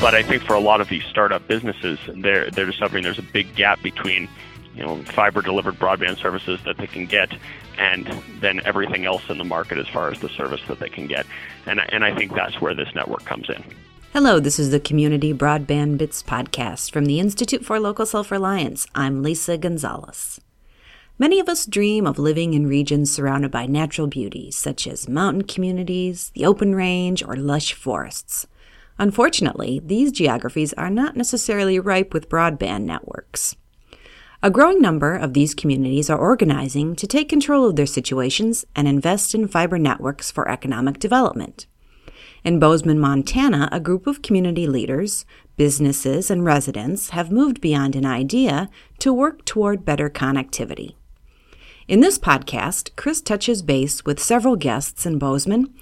But I think for a lot of these startup businesses, they're they're discovering there's a big gap between you know fiber delivered broadband services that they can get and then everything else in the market as far as the service that they can get. And and I think that's where this network comes in. Hello, this is the Community Broadband Bits podcast from the Institute for Local Self Reliance. I'm Lisa Gonzalez. Many of us dream of living in regions surrounded by natural beauties, such as mountain communities, the open range, or lush forests. Unfortunately, these geographies are not necessarily ripe with broadband networks. A growing number of these communities are organizing to take control of their situations and invest in fiber networks for economic development. In Bozeman, Montana, a group of community leaders, businesses, and residents have moved beyond an idea to work toward better connectivity. In this podcast, Chris touches base with several guests in Bozeman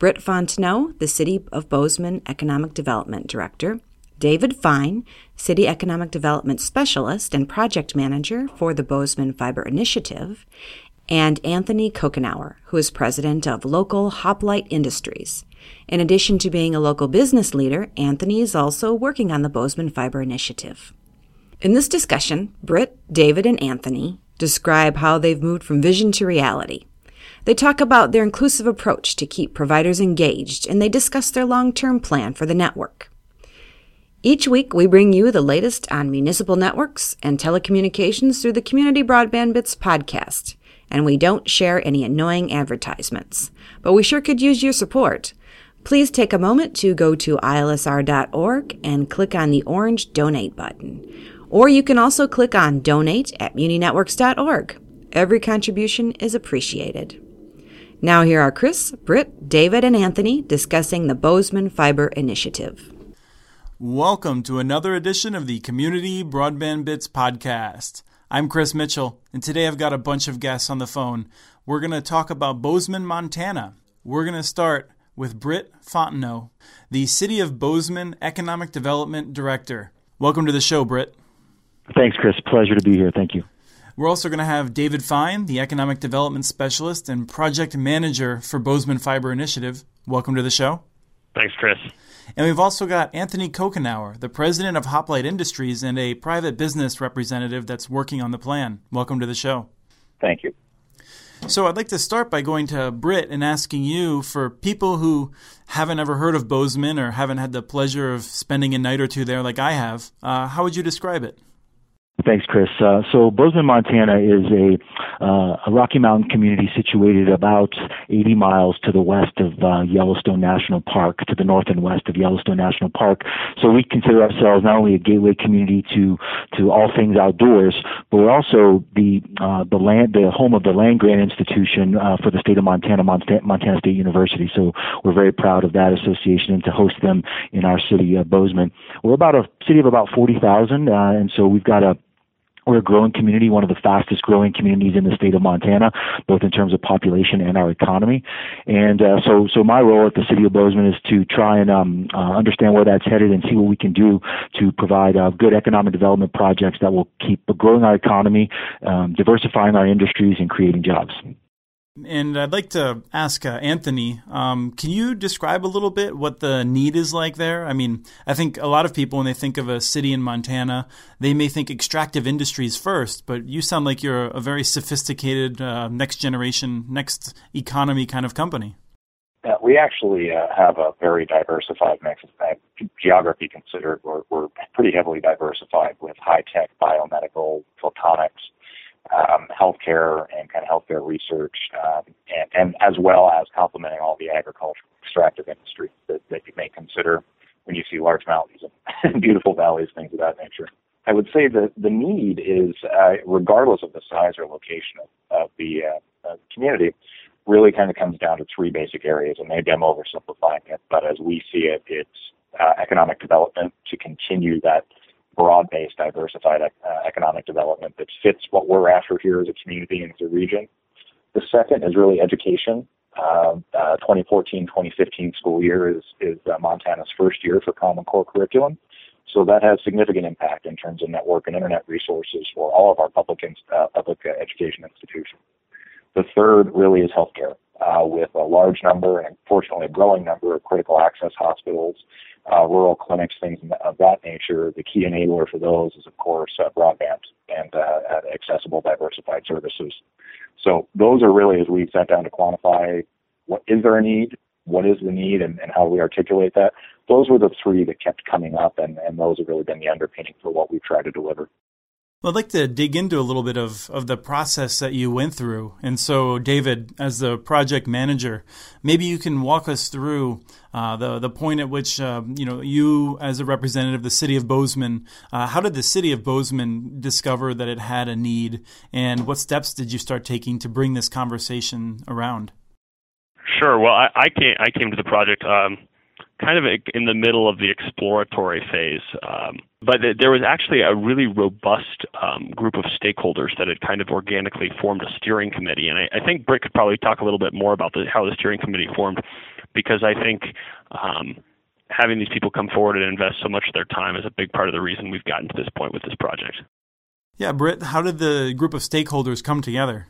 Britt Fontenot, the City of Bozeman Economic Development Director, David Fine, City Economic Development Specialist and Project Manager for the Bozeman Fiber Initiative, and Anthony Kokenauer, who is president of Local Hoplite Industries. In addition to being a local business leader, Anthony is also working on the Bozeman Fiber Initiative. In this discussion, Britt, David, and Anthony describe how they've moved from vision to reality. They talk about their inclusive approach to keep providers engaged, and they discuss their long term plan for the network. Each week, we bring you the latest on municipal networks and telecommunications through the Community Broadband Bits podcast and we don't share any annoying advertisements. But we sure could use your support. Please take a moment to go to ilsr.org and click on the orange donate button. Or you can also click on donate at muninetworks.org. Every contribution is appreciated. Now, here are Chris, Britt, David, and Anthony discussing the Bozeman Fiber Initiative. Welcome to another edition of the Community Broadband Bits podcast. I'm Chris Mitchell, and today I've got a bunch of guests on the phone. We're going to talk about Bozeman, Montana. We're going to start with Britt Fontenot, the City of Bozeman Economic Development Director. Welcome to the show, Britt. Thanks, Chris. Pleasure to be here. Thank you. We're also going to have David Fine, the Economic Development Specialist and Project Manager for Bozeman Fiber Initiative. Welcome to the show. Thanks, Chris. And we've also got Anthony Kokenauer, the president of Hoplite Industries and a private business representative that's working on the plan. Welcome to the show. Thank you. So I'd like to start by going to Britt and asking you for people who haven't ever heard of Bozeman or haven't had the pleasure of spending a night or two there like I have, uh, how would you describe it? Thanks, Chris. Uh, so Bozeman, Montana is a, uh, a Rocky Mountain community situated about 80 miles to the west of uh, Yellowstone National Park, to the north and west of Yellowstone National Park. So we consider ourselves not only a gateway community to to all things outdoors, but we're also the uh, the land the home of the land grant institution uh, for the state of Montana, Montana, Montana State University. So we're very proud of that association and to host them in our city of Bozeman. We're about a city of about 40,000, uh, and so we've got a we're a growing community, one of the fastest growing communities in the state of Montana, both in terms of population and our economy. And uh, so, so my role at the city of Bozeman is to try and um, uh, understand where that's headed and see what we can do to provide uh, good economic development projects that will keep growing our economy, um, diversifying our industries, and creating jobs. And I'd like to ask uh, Anthony, um, can you describe a little bit what the need is like there? I mean, I think a lot of people, when they think of a city in Montana, they may think extractive industries first, but you sound like you're a very sophisticated, uh, next generation, next economy kind of company. Yeah, we actually uh, have a very diversified mix. Geography considered, we're, we're pretty heavily diversified with high tech, biomedical, photonics, um, healthcare and kind of healthcare research, um, and, and as well as complementing all the agricultural extractive industry that, that you may consider when you see large mountains and beautiful valleys, things of that nature. I would say that the need is, uh, regardless of the size or location of, of the uh, uh, community, really kind of comes down to three basic areas, and maybe I'm oversimplifying it, but as we see it, it's uh, economic development to continue that broad-based, diversified uh, economic development that fits what we're after here as a community and as a region. The second is really education. Um, uh, 2014-2015 school year is, is uh, Montana's first year for Common Core curriculum. So that has significant impact in terms of network and internet resources for all of our public, uh, public education institutions. The third really is healthcare. Now with a large number and unfortunately a growing number of critical access hospitals, uh, rural clinics, things of that nature. The key enabler for those is, of course, uh, broadband and uh, accessible, diversified services. So those are really, as we sat down to quantify what is there a need, what is the need, and, and how we articulate that. Those were the three that kept coming up, and, and those have really been the underpinning for what we've tried to deliver. Well, I'd like to dig into a little bit of, of the process that you went through. And so, David, as the project manager, maybe you can walk us through uh, the the point at which uh, you know you, as a representative of the city of Bozeman, uh, how did the city of Bozeman discover that it had a need, and what steps did you start taking to bring this conversation around? Sure. Well, I, I came I came to the project. Um, kind of in the middle of the exploratory phase. Um, but there was actually a really robust um, group of stakeholders that had kind of organically formed a steering committee. And I, I think Britt could probably talk a little bit more about the, how the steering committee formed, because I think um, having these people come forward and invest so much of their time is a big part of the reason we've gotten to this point with this project. Yeah, Britt, how did the group of stakeholders come together?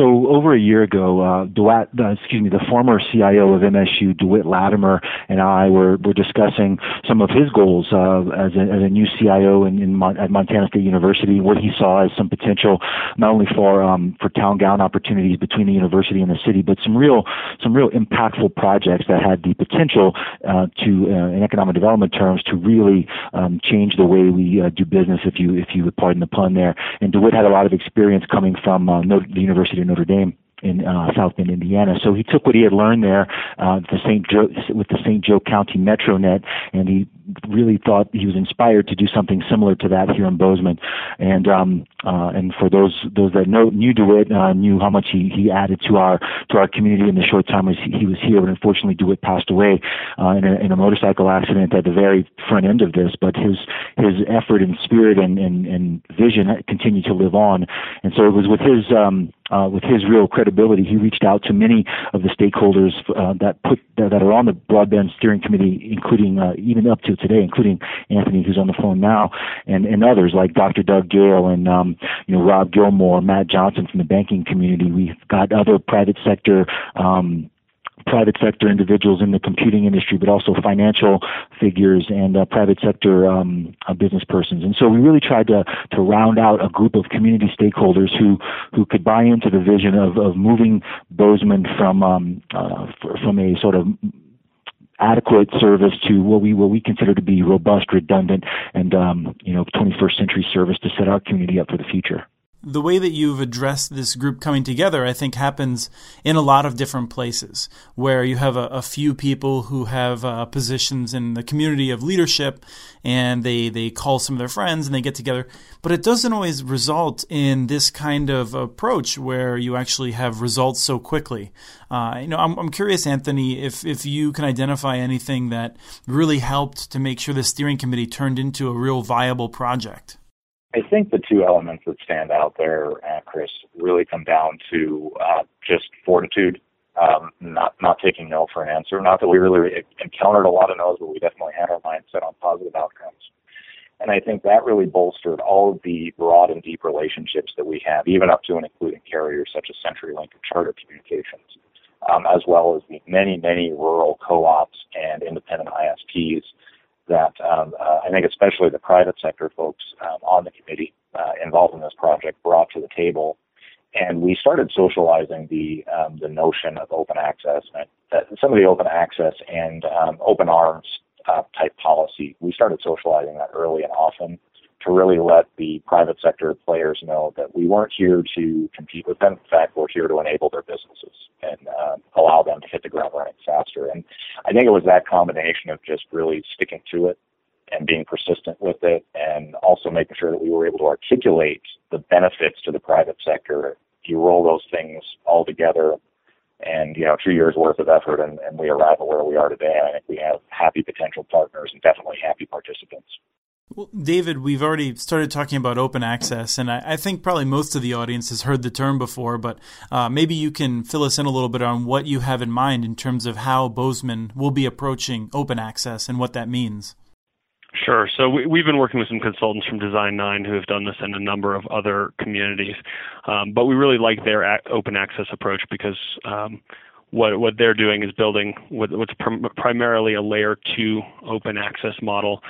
So over a year ago, uh, uh, excuse me, the former CIO of MSU, DeWitt Latimer, and I were, were discussing some of his goals uh, as, a, as a new CIO in, in Mon- at Montana State University, what he saw as some potential not only for um, for town gown opportunities between the university and the city, but some real some real impactful projects that had the potential uh, to, uh, in economic development terms, to really um, change the way we uh, do business. If you if you would pardon the pun there, and DeWitt had a lot of experience coming from uh, the University of Notre Dame in uh, South Bend, Indiana. So he took what he had learned there, uh, the St. Joe, with the St. Joe County MetroNet, and he really thought he was inspired to do something similar to that here in Bozeman. And um, uh, and for those those that know knew DeWitt uh, knew how much he, he added to our to our community in the short time he, he was here. But unfortunately, DeWitt passed away uh, in, a, in a motorcycle accident at the very front end of this. But his his effort and spirit and and, and vision continued to live on. And so it was with his um, uh, with his real credibility, he reached out to many of the stakeholders uh, that put that, that are on the broadband steering committee, including uh, even up to today, including Anthony, who's on the phone now, and, and others like Dr. Doug Gale and um, you know Rob Gilmore, Matt Johnson from the banking community. We've got other private sector. Um, private sector individuals in the computing industry, but also financial figures and uh, private sector um, uh, business persons. And so we really tried to to round out a group of community stakeholders who who could buy into the vision of of moving Bozeman from um, uh, from a sort of adequate service to what we what we consider to be robust, redundant, and um, you know 21st century service to set our community up for the future the way that you've addressed this group coming together, I think, happens in a lot of different places where you have a, a few people who have uh, positions in the community of leadership and they, they call some of their friends and they get together. But it doesn't always result in this kind of approach where you actually have results so quickly. Uh, you know, I'm, I'm curious, Anthony, if, if you can identify anything that really helped to make sure the steering committee turned into a real viable project. I think the two elements that stand out there, uh, Chris, really come down to uh, just fortitude, um, not not taking no for an answer. Not that we really encountered a lot of no's, but we definitely had our mindset on positive outcomes. And I think that really bolstered all of the broad and deep relationships that we have, even up to and including carriers such as CenturyLink and Charter Communications, um, as well as the many, many rural co-ops and independent ISPs that um, uh, I think especially the private sector folks um, on the committee uh, involved in this project brought to the table. And we started socializing the um, the notion of open access, and that some of the open access and um, open arms uh, type policy. We started socializing that early and often to really let the private sector players know that we weren't here to compete with them. In fact, we're here to enable their businesses and uh, allow them to hit the ground running faster. And I think it was that combination of just really sticking to it and being persistent with it, and also making sure that we were able to articulate the benefits to the private sector. If you roll those things all together, and you know, two years worth of effort, and, and we arrive at where we are today. I think we have happy potential partners and definitely David, we've already started talking about open access, and I, I, think probably most of the audience has heard the term before, but uh, maybe you can fill us in a little bit on what you have in mind in terms of how Bozeman will be approaching open access and what that means. Sure. So we, have been working with some consultants from Design Nine who have done this in a number of other communities, um, but we really like their open access approach because um, what what they're doing is building what, what's prim- primarily a layer two open access model,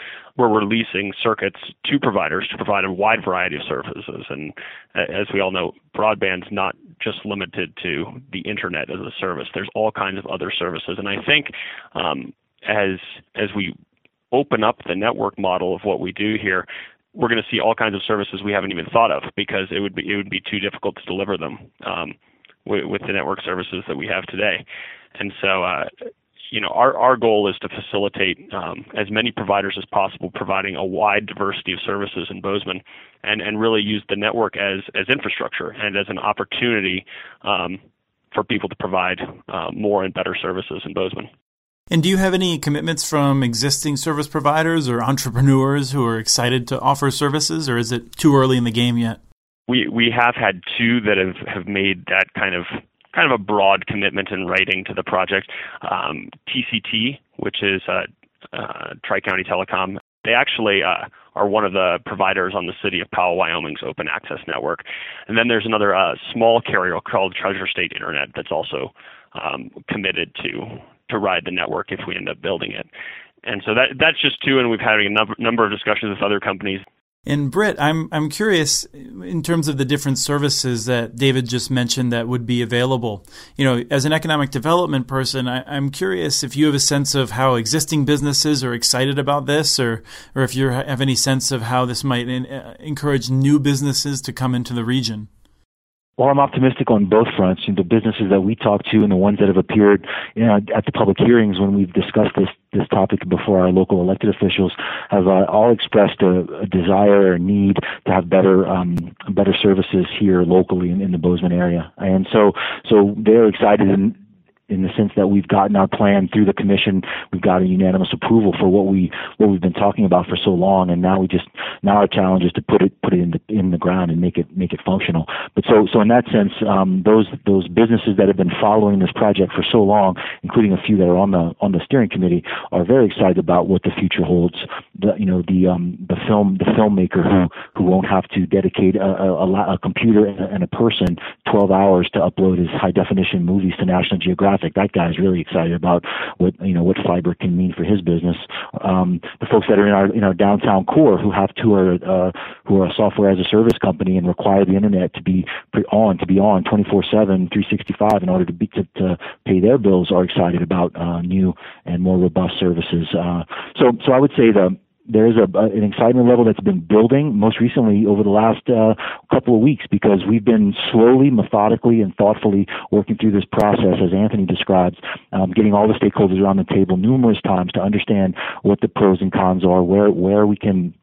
we're leasing circuits to providers to provide a wide variety of services. And as we all know, broadband's not just limited to the internet as a service. There's all kinds of other services, and I think um, as as we open up the network model of what we do here, we're going to see all kinds of services we haven't even thought of because it would be it would be too difficult to deliver them um, with, with, the network services that we have today. And so, uh, you know, our our goal is to facilitate um, as many providers as possible, providing a wide diversity of services in Bozeman, and and really use the network as as infrastructure and as an opportunity um, for people to provide uh, more and better services in Bozeman. And do you have any commitments from existing service providers or entrepreneurs who are excited to offer services, or is it too early in the game yet? We we have had two that have, have made that kind of kind of a broad commitment in writing to the project. Um, TCT, which is uh, uh, Tri County Telecom, they actually uh, are one of the providers on the City of Powell, Wyoming's open access network. And then there's another uh, small carrier called Treasure State Internet that's also um, committed to to ride the network if we end up building it. And so that that's just two, and we've had a number, number of discussions with other companies. And Britt, I'm I'm curious in terms of the different services that David just mentioned that would be available. You know, as an economic development person, I, am curious if you have a sense of how existing businesses are excited about this, or or if you have any sense of how this might in, uh, encourage new businesses to come into the region. Well, I'm optimistic on both fronts. the businesses that we talk to and the ones that have appeared you know, at the public hearings when we've discussed this this topic before our local elected officials have uh, all expressed a, a desire or need to have better um, better services here locally in, in the Bozeman area, and so so they're excited and in the sense that we've gotten our plan through the commission. We've got a unanimous approval for what we what we've been talking about for so long, and now we just now our challenge is to put it put it in the in the ground and make it make it functional. But so so in that sense, um, those those businesses that have been following this project for so long, including a few that are on the on the steering committee, are very excited about what the future holds. The you know the um, the film the filmmaker who who won't have to dedicate a, a, a, computer and a, and a person 12 hours to upload his high definition movies to National Geographic traffic. That guy's really excited about what you know what fiber can mean for his business. Um, the folks that are in our in our downtown core who have to are uh, who are a software as a service company and require the internet to be on to be on 24/7, 365 in order to be to, to pay their bills are excited about uh, new and more robust services. Uh, so so I would say the there is a, an excitement level that's been building most recently over the last uh, couple of weeks because we've been slowly, methodically, and thoughtfully working through this process, as Anthony describes, um, getting all the stakeholders around the table numerous times to understand what the pros and cons are, where where we can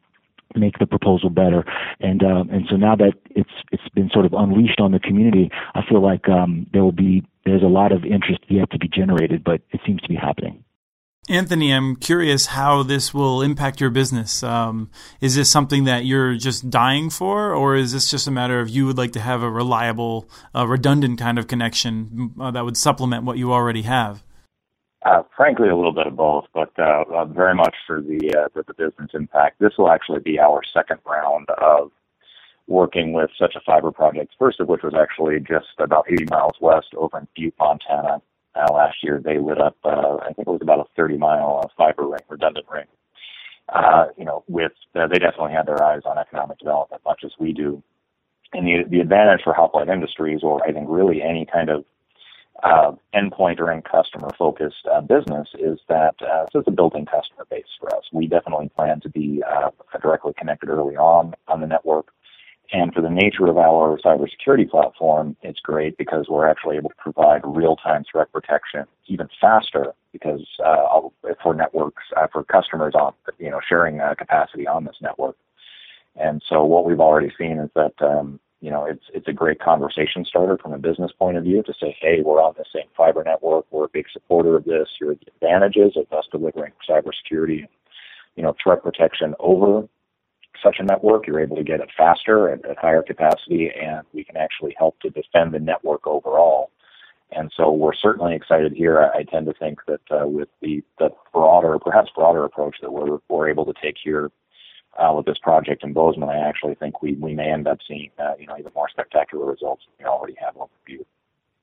make the proposal better. And uh, and so now that it's it's been sort of unleashed on the community, I feel like um, there will be there's a lot of interest yet to be generated, but it seems to be happening. Anthony, I'm curious how this will impact your business. Um, is this something that you're just dying for, or is this just a matter of you would like to have a reliable, uh, redundant kind of connection uh, that would supplement what you already have? Uh, frankly, a little bit of both, but uh, uh, very much for the uh, for the business impact. This will actually be our second round of working with such a fiber project. First of which was actually just about 80 miles west over in Butte, Montana, uh, last year, they lit up, uh, I think it was about a 30 mile uh, fiber ring, redundant ring. Uh, you know, with, uh, they definitely had their eyes on economic development, much as we do. And the, the advantage for Hoplite Industries, or I think really any kind of uh, endpoint or end customer focused uh, business is that uh, so it's a building customer base for us. We definitely plan to be uh, directly connected early on on the network. And for the nature of our cybersecurity platform, it's great because we're actually able to provide real-time threat protection even faster because uh, for networks, uh, for customers on, you know, sharing uh, capacity on this network. And so what we've already seen is that, um, you know, it's it's a great conversation starter from a business point of view to say, hey, we're on the same fiber network, we're a big supporter of this. Here are the advantages of us delivering cybersecurity, you know, threat protection over such a network. You're able to get it faster at, at higher capacity, and we can actually help to defend the network overall. And so we're certainly excited here. I, I tend to think that uh, with the, the broader, perhaps broader approach that we're, we're able to take here uh, with this project in Bozeman, I actually think we, we may end up seeing uh, you know even more spectacular results than we already have on view.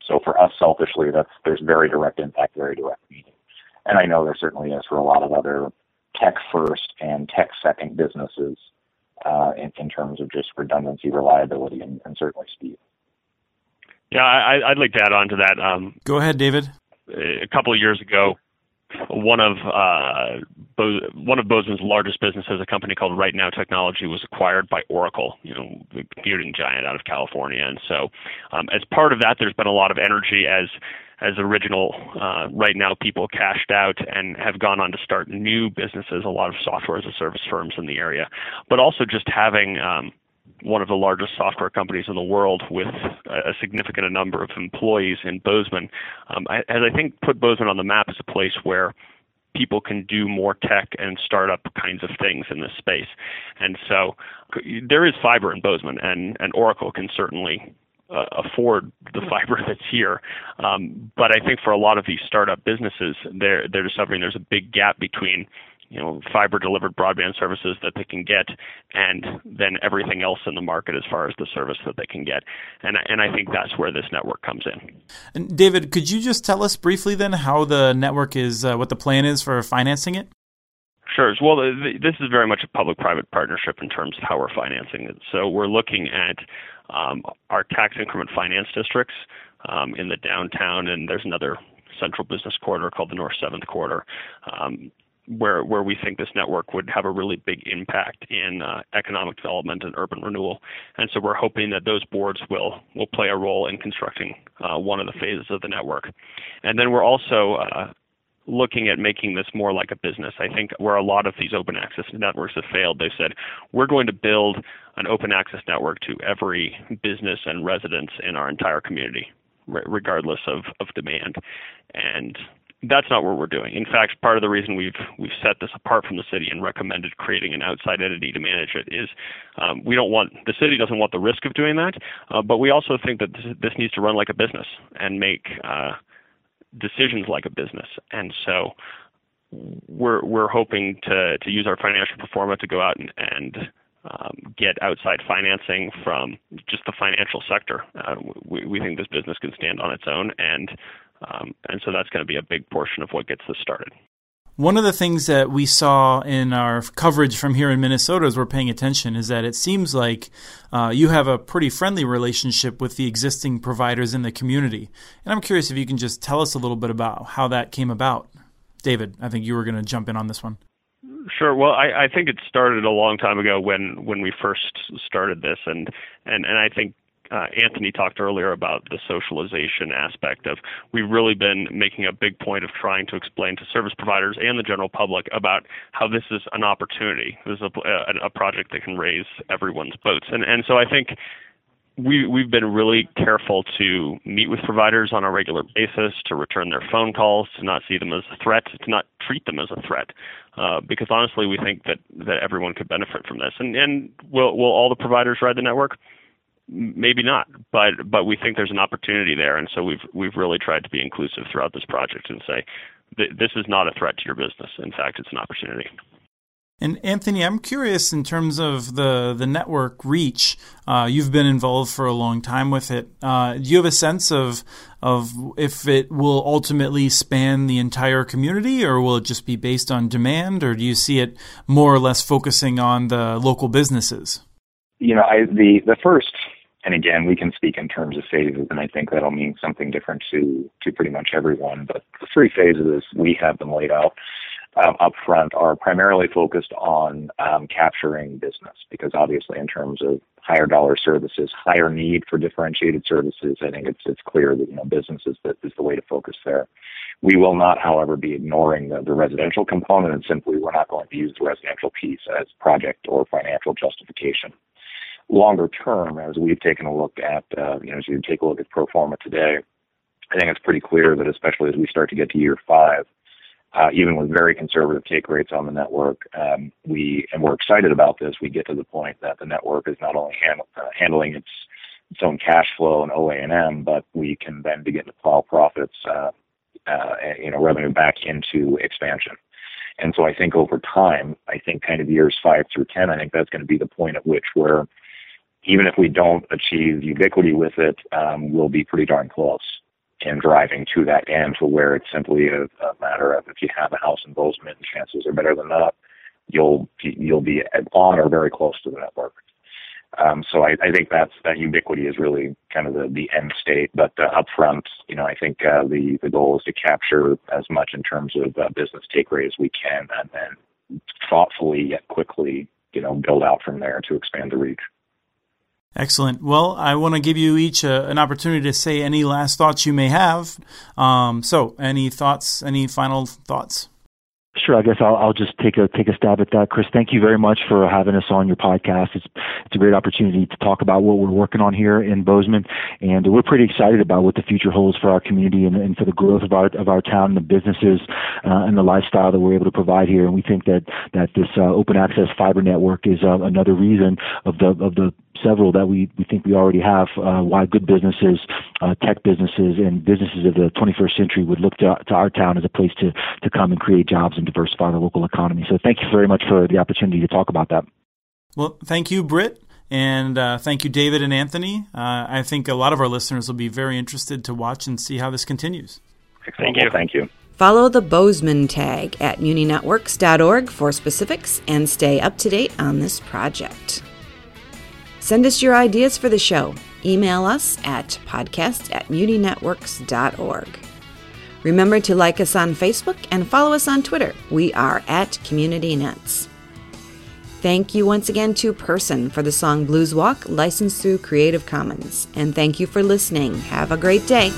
So for us, selfishly, that's there's very direct impact, very direct meaning. And I know there certainly is for a lot of other tech first and tech second businesses uh, in, in terms of just redundancy, reliability, and, and certainly speed. Yeah, I, would like to add on to that. Um, Go ahead, David. A couple of years ago, one of uh, Bo- one of Bozeman's largest businesses, a company called RightNow Technology, was acquired by Oracle, you know, the computing giant out of California. And so, um, as part of that, there's been a lot of energy as as original uh, right now people cashed out and have gone on to start new businesses, a lot of software as a service firms in the area, but also just having um, one of the largest software companies in the world with a significant number of employees in Bozeman um, has, I think, put Bozeman on the map as a place where people can do more tech and startup kinds of things in this space. And so there is fiber in Bozeman, and, and Oracle can certainly uh, afford the fiber that's here. Um, but I think for a lot of these startup businesses, they're they're discovering there's a big gap between you know fiber delivered broadband services that they can get and then everything else in the market as far as the service that they can get and and I think that's where this network comes in. And David, could you just tell us briefly then how the network is uh, what the plan is for financing it? Sure. Well, this is very much a public-private partnership in terms of how we're financing it. So we're looking at um, our tax increment finance districts um, in the downtown, and there's another central business corridor called the North Seventh Corridor. Um, where where we think this network would have a really big impact in uh, economic development and urban renewal, and so we're hoping that those boards will will play a role in constructing uh, one of the phases of the network, and then we're also uh, looking at making this more like a business. I think where a lot of these open access networks have failed, they said, we're going to build an open access network to every business and residence in our entire community, regardless of, of demand. And that's not what we're doing. In fact, part of the reason we've we've set this apart from the city and recommended creating an outside entity to manage it is um, we don't want the city doesn't want the risk of doing that, uh, but we also think that this, this, needs to run like a business and make uh, decisions like a business. And so we're we're hoping to to use our financial performance to go out and, and um, get outside financing from just the financial sector. Uh, we, we think this business can stand on its own, and um, and so that's going to be a big portion of what gets this started. One of the things that we saw in our coverage from here in Minnesota as we're paying attention is that it seems like uh, you have a pretty friendly relationship with the existing providers in the community. And I'm curious if you can just tell us a little bit about how that came about. David, I think you were going to jump in on this one. Sure. Well, I, I think it started a long time ago when when we first started this, and and and I think uh, Anthony talked earlier about the socialization aspect of we've really been making a big point of trying to explain to service providers and the general public about how this is an opportunity. This is a, a, a project that can raise everyone's boats, and and so I think we we've been really careful to meet with providers on a regular basis, to return their phone calls, to not see them as a threat, to not treat them as a threat, uh, because honestly, we think that that everyone could benefit from this. And and will will all the providers ride the network? Maybe not, but but we think there's an opportunity there, and so we've we've really tried to be inclusive throughout this project and say this is not a threat to your business. In fact, it's an opportunity. And Anthony, I'm curious in terms of the the network reach. Uh, you've been involved for a long time with it. Uh, do you have a sense of of if it will ultimately span the entire community, or will it just be based on demand, or do you see it more or less focusing on the local businesses? You know, I, the the first and again, we can speak in terms of phases, and I think that'll mean something different to to pretty much everyone. But the three phases we have them laid out um, up front are primarily focused on um, capturing business, because obviously, in terms of higher dollar services, higher need for differentiated services, I think it's it's clear that you know business is the, is the way to focus there. We will not, however, be ignoring the, the residential component, and simply we're not going to use the residential piece as project or financial justification longer term, as we've taken a look at, uh, you know, as you take a look at pro forma today, I think it's pretty clear that especially as we start to get to year five, uh, even with very conservative take rates on the network, um, we and we're excited about this. We get to the point that the network is not only hand, uh, handling its its own cash flow and OA&M, but we can then begin to plow profits, uh, uh, you know, revenue back into expansion. And so I think over time, I think kind of years five through ten, I think that's going to be the point at which where even if we don't achieve ubiquity with it, um, we'll be pretty darn close. in driving to that end to where it's simply a, a matter of if you have a house in Bozeman, chances are better than not you'll you'll be on or very close to the network. Um, so I, I, think that's that ubiquity is really kind of the, the end state. But uh, up front, you know, I think uh, the the goal is to capture as much in terms of uh, business take rate as we can, and then thoughtfully yet quickly, you know, build out from there to expand the reach. Excellent. Well, I want to give you each a, uh, an opportunity to say any last thoughts you may have. Um, so, any thoughts? Any final thoughts? Sure. I guess I'll, I'll just take a take a stab at that, Chris. Thank you very much for having us on your podcast. It's it's a great opportunity to talk about what we're working on here in Bozeman, and we're pretty excited about what the future holds for our community and, and for the growth of our of our town and the businesses uh, and the lifestyle that we're able to provide here. And we think that that this uh, open access fiber network is uh, another reason of the of the several that we, we think we already have uh, why good businesses, uh, tech businesses, and businesses of the 21st century would look to, to our town as a place to, to come and create jobs and diversify the local economy. So thank you very much for the opportunity to talk about that. Well, thank you, Britt. And uh, thank you, David and Anthony. Uh, I think a lot of our listeners will be very interested to watch and see how this continues. Thank you. Thank you. Follow the Bozeman tag at muninetworks.org for specifics and stay up to date on this project. Send us your ideas for the show. Email us at podcast at muninetworks.org. Remember to like us on Facebook and follow us on Twitter. We are at Community Nets. Thank you once again to Person for the song Blues Walk, licensed through Creative Commons. And thank you for listening. Have a great day.